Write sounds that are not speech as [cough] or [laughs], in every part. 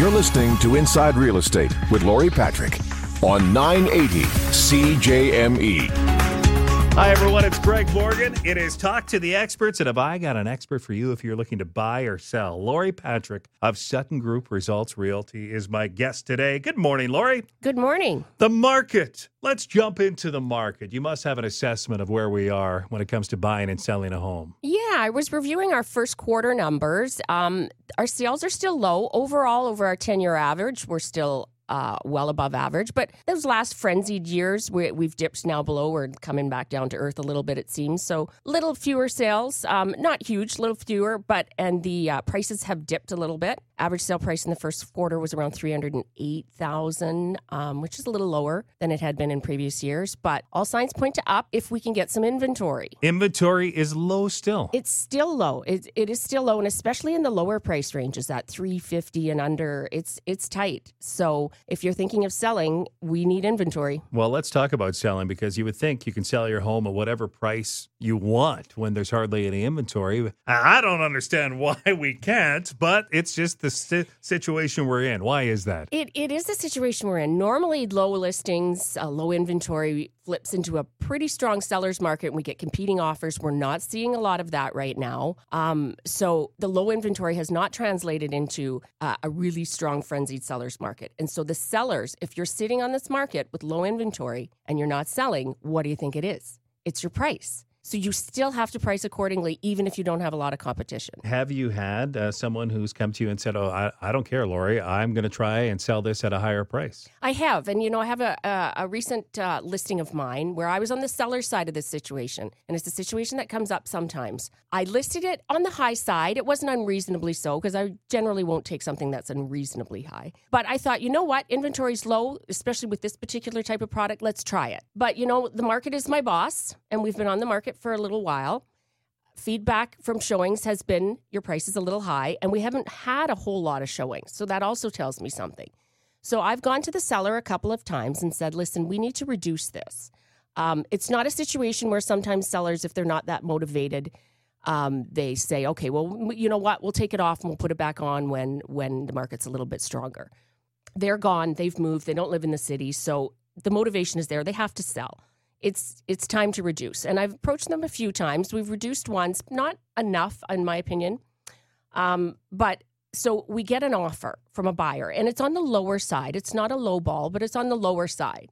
You're listening to Inside Real Estate with Lori Patrick on 980 CJME. Hi, everyone. It's Greg Morgan. It is Talk to the Experts, and have I got an expert for you if you're looking to buy or sell? Lori Patrick of Sutton Group Results Realty is my guest today. Good morning, Lori. Good morning. The market. Let's jump into the market. You must have an assessment of where we are when it comes to buying and selling a home. Yeah, I was reviewing our first quarter numbers. Um, our sales are still low overall over our 10 year average. We're still uh, well above average. But those last frenzied years, we, have dipped now below. We're coming back down to earth a little bit, it seems. So little fewer sales, um, not huge, little fewer, but and the uh, prices have dipped a little bit. Average sale price in the first quarter was around three hundred and eight thousand, um, which is a little lower than it had been in previous years. But all signs point to up if we can get some inventory. Inventory is low still. It's still low. It, it is still low, and especially in the lower price ranges, at three fifty and under, it's it's tight. So if you're thinking of selling, we need inventory. Well, let's talk about selling because you would think you can sell your home at whatever price you want when there's hardly any inventory. I don't understand [laughs] why we can't, but it's just the si- situation we're in. Why is that? It, it is the situation we're in. Normally, low listings, uh, low inventory flips into a pretty strong seller's market and we get competing offers. We're not seeing a lot of that right now. Um, so the low inventory has not translated into uh, a really strong frenzied seller's market. And so the sellers, if you're sitting on this market with low inventory and you're not selling, what do you think it is? It's your price. So you still have to price accordingly, even if you don't have a lot of competition. Have you had uh, someone who's come to you and said, "Oh, I, I don't care, Lori. I'm going to try and sell this at a higher price"? I have, and you know, I have a a, a recent uh, listing of mine where I was on the seller side of this situation, and it's a situation that comes up sometimes. I listed it on the high side. It wasn't unreasonably so because I generally won't take something that's unreasonably high. But I thought, you know what, inventory's low, especially with this particular type of product. Let's try it. But you know, the market is my boss, and we've been on the market market for a little while. Feedback from showings has been your price is a little high, and we haven't had a whole lot of showings. So that also tells me something. So I've gone to the seller a couple of times and said, listen, we need to reduce this. Um, it's not a situation where sometimes sellers, if they're not that motivated, um, they say, okay, well, you know what, we'll take it off and we'll put it back on when when the market's a little bit stronger. They're gone, they've moved, they don't live in the city, so the motivation is there. They have to sell it's it's time to reduce. And I've approached them a few times. We've reduced once, not enough, in my opinion. Um, but so we get an offer from a buyer, and it's on the lower side. It's not a low ball, but it's on the lower side.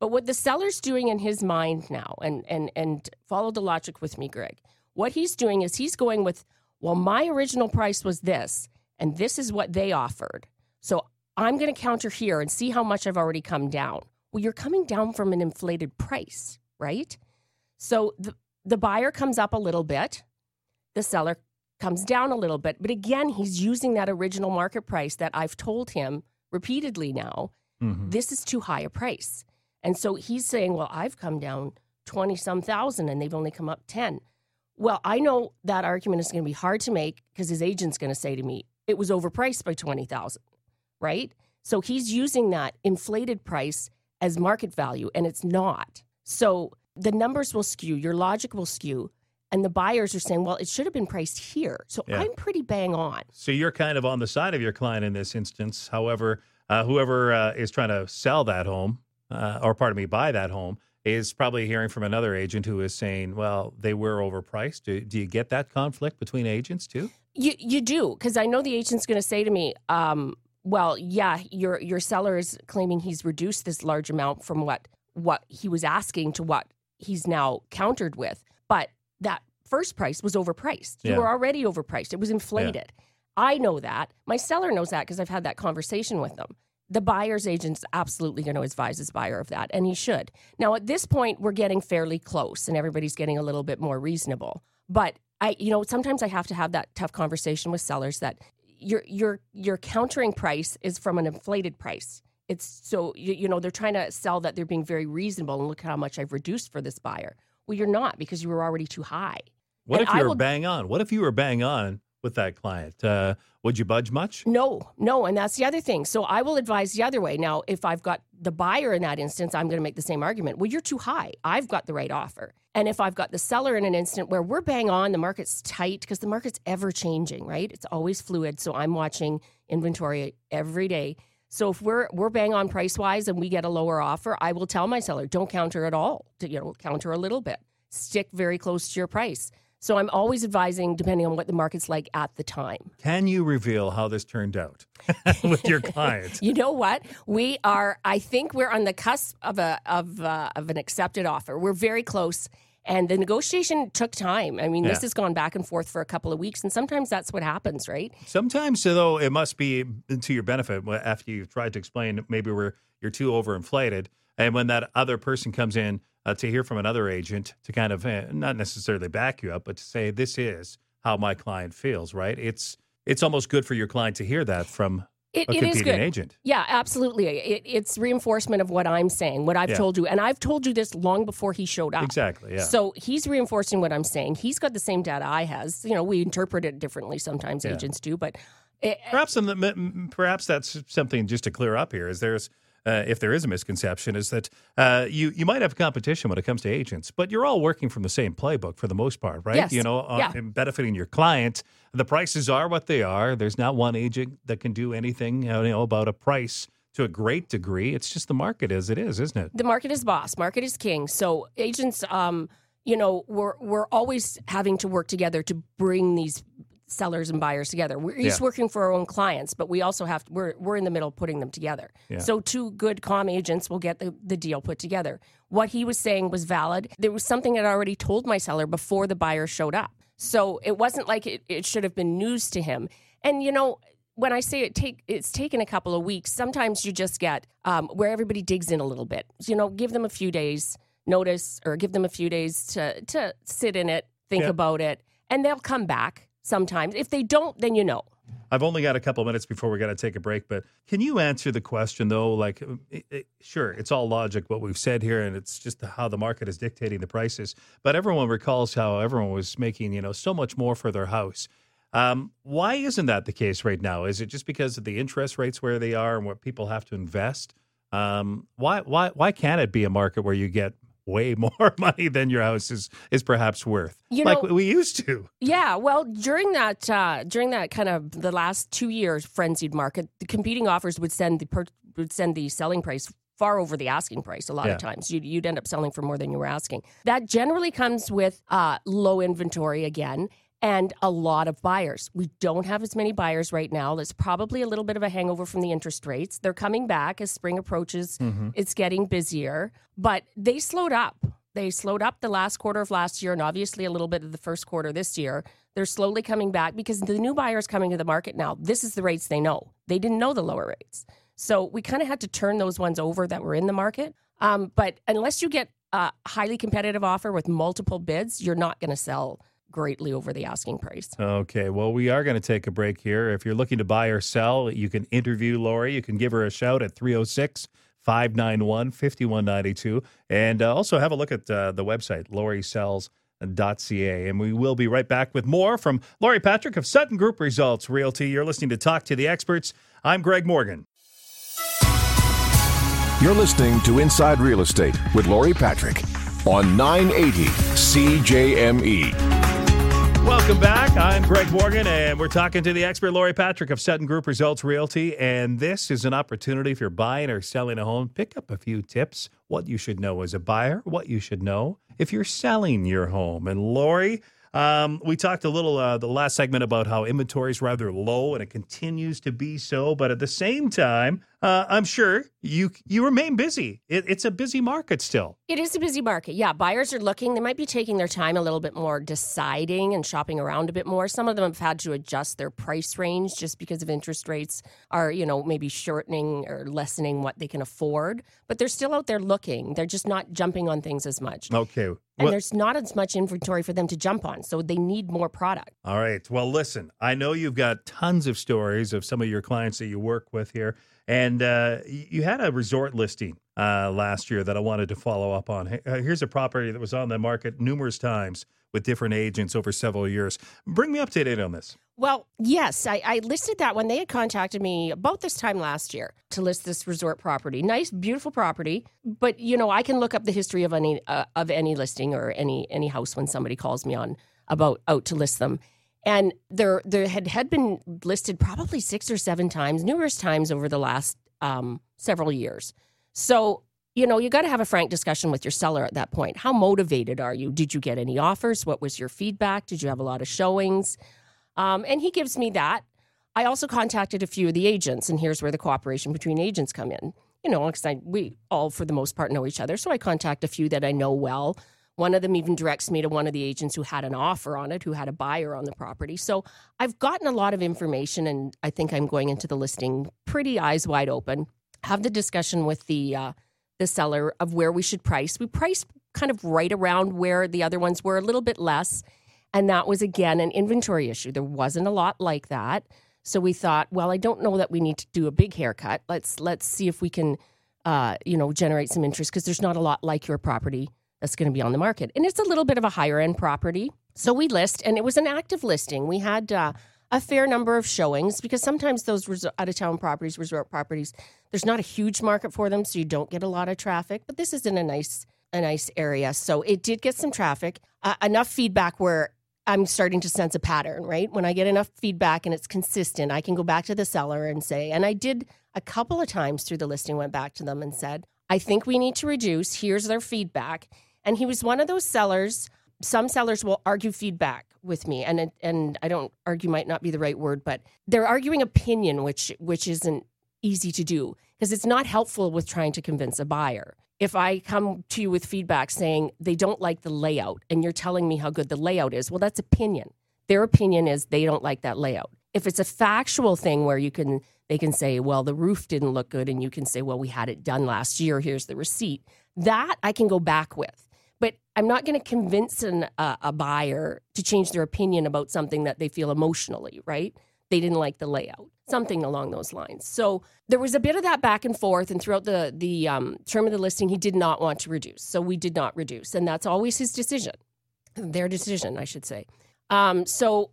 But what the seller's doing in his mind now, and and and follow the logic with me, Greg. What he's doing is he's going with, well, my original price was this, and this is what they offered. So I'm going to counter here and see how much I've already come down. Well, you're coming down from an inflated price, right? So the, the buyer comes up a little bit, the seller comes down a little bit. But again, he's using that original market price that I've told him repeatedly now. Mm-hmm. This is too high a price. And so he's saying, well, I've come down 20 some thousand and they've only come up 10. Well, I know that argument is going to be hard to make because his agent's going to say to me, it was overpriced by 20,000, right? So he's using that inflated price as market value, and it's not. So the numbers will skew, your logic will skew, and the buyers are saying, well, it should have been priced here. So yeah. I'm pretty bang on. So you're kind of on the side of your client in this instance. However, uh, whoever uh, is trying to sell that home, uh, or pardon me, buy that home, is probably hearing from another agent who is saying, well, they were overpriced. Do, do you get that conflict between agents too? You, you do, because I know the agent's going to say to me, um, well, yeah, your your seller is claiming he's reduced this large amount from what what he was asking to what he's now countered with. But that first price was overpriced. Yeah. You were already overpriced. It was inflated. Yeah. I know that. My seller knows that because I've had that conversation with them. The buyer's agent's absolutely going to advise his buyer of that, and he should. Now, at this point, we're getting fairly close, and everybody's getting a little bit more reasonable. But I, you know, sometimes I have to have that tough conversation with sellers that your your your countering price is from an inflated price. It's so you, you know they're trying to sell that they're being very reasonable and look how much I've reduced for this buyer. Well, you're not because you were already too high. What and if you were will, bang on? What if you were bang on with that client. Uh, would you budge much? No, no. And that's the other thing. So I will advise the other way. Now, if I've got the buyer in that instance, I'm going to make the same argument. Well, you're too high. I've got the right offer. And if I've got the seller in an instant where we're bang on, the market's tight because the market's ever changing, right? It's always fluid. So I'm watching inventory every day. So if we're we're bang on price wise and we get a lower offer, I will tell my seller, don't counter at all. You know, counter a little bit. Stick very close to your price. So I'm always advising depending on what the market's like at the time. Can you reveal how this turned out [laughs] with your client? [laughs] You know what? We are I think we're on the cusp of a of uh, of an accepted offer. We're very close. And the negotiation took time. I mean, Yeah. this has gone back and forth for a couple of weeks, and sometimes that's what happens, right? Sometimes, though, it must be to your benefit after you've tried to explain maybe we're you're too overinflated, and when that other person comes in uh, to hear from another agent to kind of uh, not necessarily back you up, but to say this is how my client feels. Right? It's it's almost good for your client to hear that from It, a it competing is good. agent. Yeah, absolutely. It, it's reinforcement of what I'm saying, what I've Yeah. told you. And I've told you this long before he showed up. Exactly. Yeah. So he's reinforcing what I'm saying. He's got the same data I has. You know, we interpret it differently sometimes, Yeah. agents do, but it, Perhaps some, m- m- perhaps that's something just to clear up here. Is there's uh, if there is a misconception, is that uh, you you might have competition when it comes to agents, but you're all working from the same playbook for the most part, right? Yes. You know, uh, Yeah. benefiting your client. The prices are what they are. There's not one agent that can do anything you know about a price to a great degree. It's just the market as it is, isn't it? the market is boss, market is king. So agents, um, you know, we're we're always having to work together to bring these sellers and buyers together. We're each Yeah. working for our own clients, but we also have we're we're in the middle putting them together. Yeah. So two good com agents will get the, the deal put together. What he was saying was valid. There was something I'd already told my seller before the buyer showed up. So it wasn't like it, it should have been news to him. And you know, when I say it take it's taken a couple of weeks, sometimes you just get um, where everybody digs in a little bit. You know, give them a few days notice or give them a few days to to sit in it, think about it, and they'll come back sometimes. If they don't, then you know. I've only got a couple minutes before we got to take a break, but can you answer the question though? Like, it, it, sure, it's all logic what we've said here, and it's just how the market is dictating the prices. But everyone recalls how everyone was making you know so much more for their house. Um, why isn't that the case right now? Is it just because of the interest rates where they are and what people have to invest? Um, why why why can't it be a market where you get way [laughs] more money than your house is is perhaps worth, You like know- we used to? Yeah, well, during that uh, during that kind of the last two years frenzied market, the competing offers would send the per- would send the selling price far over the asking price. A lot Yeah. of times, you'd, you'd end up selling for more than you were asking. That generally comes with uh, low inventory again. And a lot of buyers. We don't have as many buyers right now. There's probably a little bit of a hangover from the interest rates. They're coming back as spring approaches. It's getting busier, but they slowed up. They slowed up the last quarter of last year and obviously a little bit of the first quarter this year. They're slowly coming back because the new buyers coming to the market now, this is the rates they know. They didn't know the lower rates. So we kind of had to turn those ones over that were in the market. Um, but unless you get a highly competitive offer with multiple bids, you're not going to sell greatly over the asking price. Okay, well, we are going to take a break here. If you're looking to buy or sell, you can interview Lori. You can give her a shout at 306 591 5192. And uh, also have a look at uh, the website, lorisells.ca. And we will be right back with more from Lori Patrick of Sutton Group Results Realty. You're listening to Talk to the Experts. I'm Greg Morgan. You're listening to Inside Real Estate with Lori Patrick on 980 CJME. Welcome back. I'm Greg Morgan, and we're talking to the expert Lori Patrick of Sutton Group Results Realty. And this is an opportunity if you're buying or selling a home, pick up a few tips what you should know as a buyer, what you should know if you're selling your home. And Lori, um, we talked a little uh, the last segment about how inventory is rather low, and it continues to be so. But at the same time, uh, I'm sure you you remain busy. It, it's a busy market still. It is a busy market. Yeah, buyers are looking. They might be taking their time a little bit more deciding and shopping around a bit more. Some of them have had to adjust their price range just because of interest rates are, you know, maybe shortening or lessening what they can afford. But they're still out there looking. They're just not jumping on things as much. Okay. And Well- there's not as much inventory for them to jump on. So they need more product. All right. Well, listen, I know you've got tons of stories of some of your clients that you work with here. And uh, you had a resort listing uh, last year that I wanted to follow up on. Uh, Here's a property that was on the market numerous times with different agents over several years. Bring me up to date on this. Well, yes, I, I, listed that when they had contacted me about this time last year to list this resort property. Nice, beautiful property, but you know I can look up the history of any uh, of any listing or any any house when somebody calls me on about out to list them, and there there had had been listed probably six or seven times, numerous times over the last um, several years. So you know you got to have a frank discussion with your seller at that point. How motivated are you? Did you get any offers? What was your feedback? Did you have a lot of showings? Um, and he gives me that. I also contacted a few of the agents, and here's where the cooperation between agents come in. You know, because we all, for the most part, know each other. So I contact a few that I know well. One of them even directs me to one of the agents who had an offer on it, who had a buyer on the property. So I've gotten a lot of information, and I think I'm going into the listing pretty eyes wide open. Have the discussion with the uh, the seller of where we should price. We price kind of right around where the other ones were, a little bit less. And that was again an inventory issue. There wasn't a lot like that. So we thought, well, I don't know that we need to do a big haircut. Let's let's see if we can uh, you know, generate some interest because there's not a lot like your property that's going to be on the market. And it's a little bit of a higher end property. So we list and it was an active listing. We had uh, a fair number of showings because sometimes those out of town properties, resort properties, there's not a huge market for them, so you don't get a lot of traffic. But this is in a nice a nice area, so it did get some traffic, uh, enough feedback where I'm starting to sense a pattern, right? When I get enough feedback and it's consistent, I can go back to the seller and say, and I did a couple of times through the listing, went back to them and said, I think we need to reduce. Here's their feedback. And he was one of those sellers. Some sellers will argue feedback with me, and and I don't argue might not be the right word, but they're arguing opinion, which which isn't easy to do because it's not helpful with trying to convince a buyer if I come to you with feedback saying they don't like the layout and you're telling me how good the layout is, well, that's opinion. Their opinion is they don't like that layout. If it's a factual thing where you can, they can say, well, the roof didn't look good, and you can say, well, we had it done last year. Here's the receipt. That I can go back with. But I'm not going to convince an, uh, a buyer to change their opinion about something that they feel emotionally, right? They didn't like the layout something along those lines. So there was a bit of that back and forth, and throughout the the um, term of the listing, he did not want to reduce, so we did not reduce, and that's always his decision, their decision, I should say. Um, so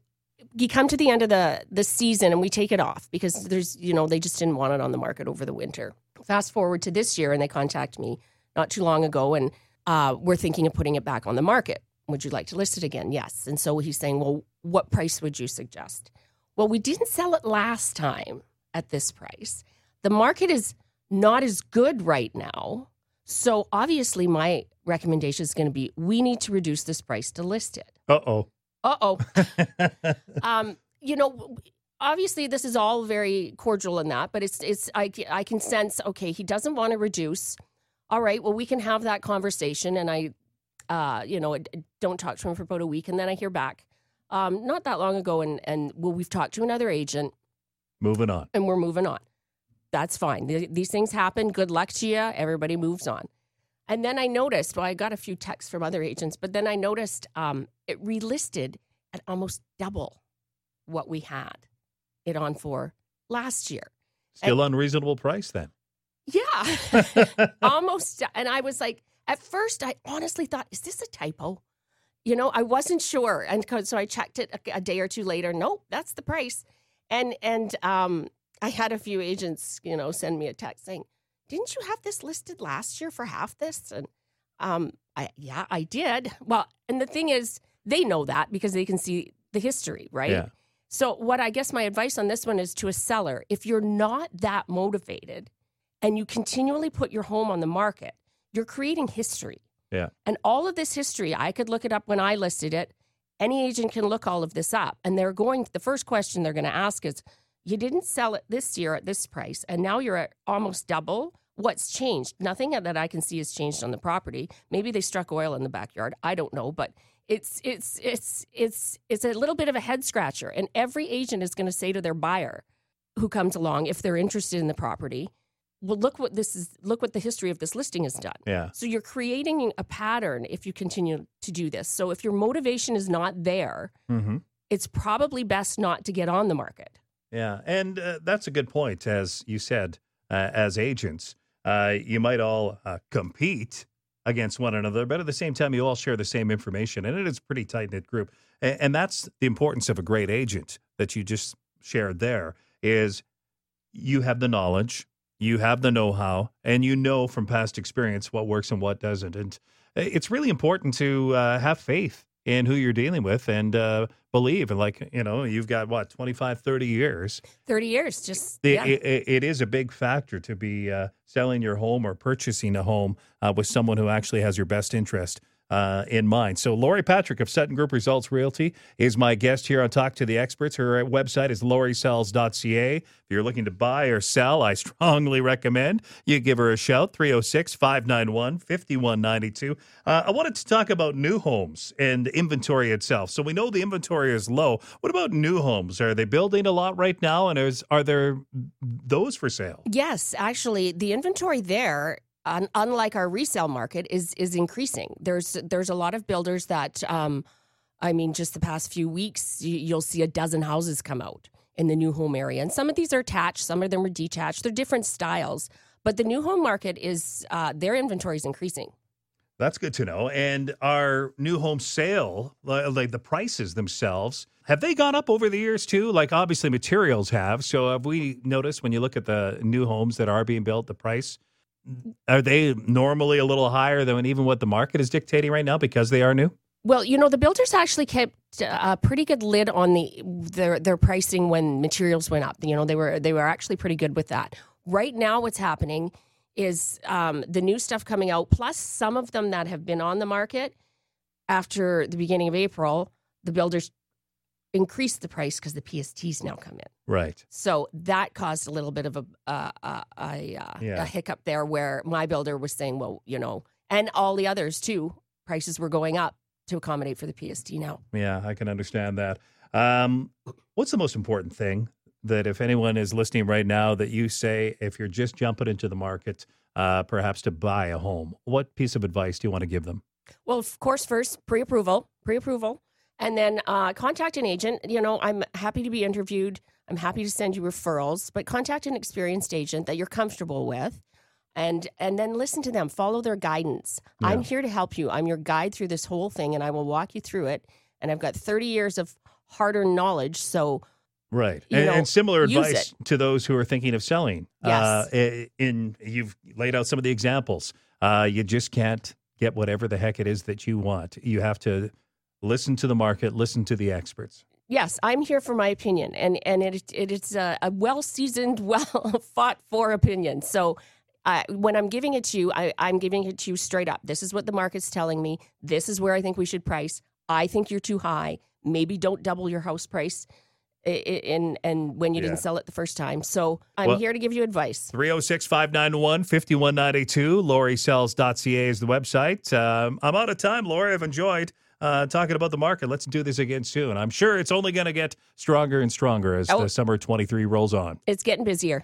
you come to the end of the the season, and we take it off because there's you know they just didn't want it on the market over the winter. Fast forward to this year, and they contact me not too long ago, and uh, we're thinking of putting it back on the market. Would you like to list it again? Yes. And so he's saying, well, what price would you suggest? Well, we didn't sell it last time at this price. The market is not as good right now. So obviously, my recommendation is going to be we need to reduce this price to list it. Uh oh. Uh oh. [laughs] um, you know, obviously this is all very cordial in that, but it's it's I I can sense okay he doesn't want to reduce. All right, well we can have that conversation, and I, uh, you know, don't talk to him for about a week, and then I hear back um, not that long ago, and and well, we've talked to another agent. Moving on, and we're moving on. That's fine. These things happen. Good luck to you. Everybody moves on. And then I noticed. Well, I got a few texts from other agents, but then I noticed um, it relisted at almost double what we had it on for last year. Still and, unreasonable price then. Yeah, [laughs] almost. And I was like, at first, I honestly thought, is this a typo? you know, I wasn't sure, and so I checked it a, a, day or two later. Nope, that's the price. And and um, I had a few agents, you know, send me a text saying, "Didn't you have this listed last year for half this?" And um, I yeah, I did. Well, and the thing is, they know that because they can see the history, right? Yeah. So what I guess my advice on this one is to a seller: if you're not that motivated, and you continually put your home on the market, you're creating history yeah. And all of this history, I could look it up when I listed it. Any agent can look all of this up. And they're going, the first question they're going to ask is, you didn't sell it this year at this price, and now you're at almost double. What's changed? Nothing that I can see has changed on the property. Maybe they struck oil in the backyard. I don't know, but it's it's it's it's it's a little bit of a head scratcher. And every agent is going to say to their buyer who comes along, if they're interested in the property, well look what this is look what the history of this listing has done yeah so you're creating a pattern if you continue to do this so if your motivation is not there mm-hmm. it's probably best not to get on the market yeah and uh, that's a good point as you said uh, as agents uh, you might all uh, compete against one another, but at the same time, you all share the same information, and it is a pretty tight knit group. And, and that's the importance of a great agent that you just shared. There is you have the knowledge, you have the know how, and you know from past experience what works and what doesn't. And it's really important to uh, have faith in who you're dealing with and uh, believe. And like, you know, you've got what, 25, 30 years. 30 years, just. Yeah. it, it is a big factor to be uh, selling your home or purchasing a home uh, with someone who actually has your best interest uh, in mind. So, Lori Patrick of Sutton Group Results Realty is my guest here on Talk to the Experts. Her website is lorisells.ca. If you're looking to buy or sell, I [laughs] strongly recommend you give her a shout 306 591 5192. Uh, I wanted to talk about new homes and inventory itself. So, we know the inventory is low. What about new homes? Are they building a lot right now? And is, are there those for sale? Yes, actually, the inventory there un- unlike our resale market, is is increasing. There's there's a lot of builders that, um, I mean, just the past few weeks, you, you'll see a dozen houses come out in the new home area, and some of these are attached, some of them are detached. They're different styles, but the new home market is uh, their inventory is increasing. That's good to know. And our new home sale, like the prices themselves, have they gone up over the years too? Like obviously materials have. So have we noticed when you look at the new homes that are being built, the price are they normally a little higher than even what the market is dictating right now because they are new? Well, you know, the builders actually kept a pretty good lid on the their their pricing when materials went up. You know, they were they were actually pretty good with that. Right now, what's happening is um, the new stuff coming out, plus some of them that have been on the market after the beginning of April. The builders increase the price because the PSTs now come in. Right. So that caused a little bit of a a, a, a, uh, yeah. a, hiccup there, where my builder was saying, "Well, you know," and all the others too, prices were going up to accommodate for the PST now. Yeah, I can understand that. Um, what's the most important thing that if anyone is listening right now, that you say if you're just jumping into the market, uh, perhaps to buy a home, what piece of advice do you want to give them? Well, of course, first pre-approval, pre-approval and then uh, contact an agent. You know, I'm happy to be interviewed. I'm happy to send you referrals, but contact an experienced agent that you're comfortable with and and then listen to them. Follow their guidance. Yeah. i'm here to help you. I'm your guide through this whole thing and i will walk you through it. And i've got 30 years of hard-earned knowledge so right. and, know, and, similar advice to those who are thinking of selling. Yes. Uh, in you've laid out some of the examples. Uh, you just can't get whatever the heck it is that you want. You have to listen to the market, listen to the experts. Yes, I'm here for my opinion, and and it, it it's a, a well seasoned, [laughs] well fought for opinion. So. Uh, when I'm giving it to you, I, I'm giving it to you straight up. This is what the market's telling me. This is where I think we should price. I think you're too high. Maybe don't double your house price in and when you yeah. didn't sell it the first time. So I'm well, here to give you advice. 306 591 5192. LoriSells.ca is the website. Um, I'm out of time, Lori. I've enjoyed uh, talking about the market. Let's do this again soon. I'm sure it's only going to get stronger and stronger as oh. the summer 23 rolls on. It's getting busier.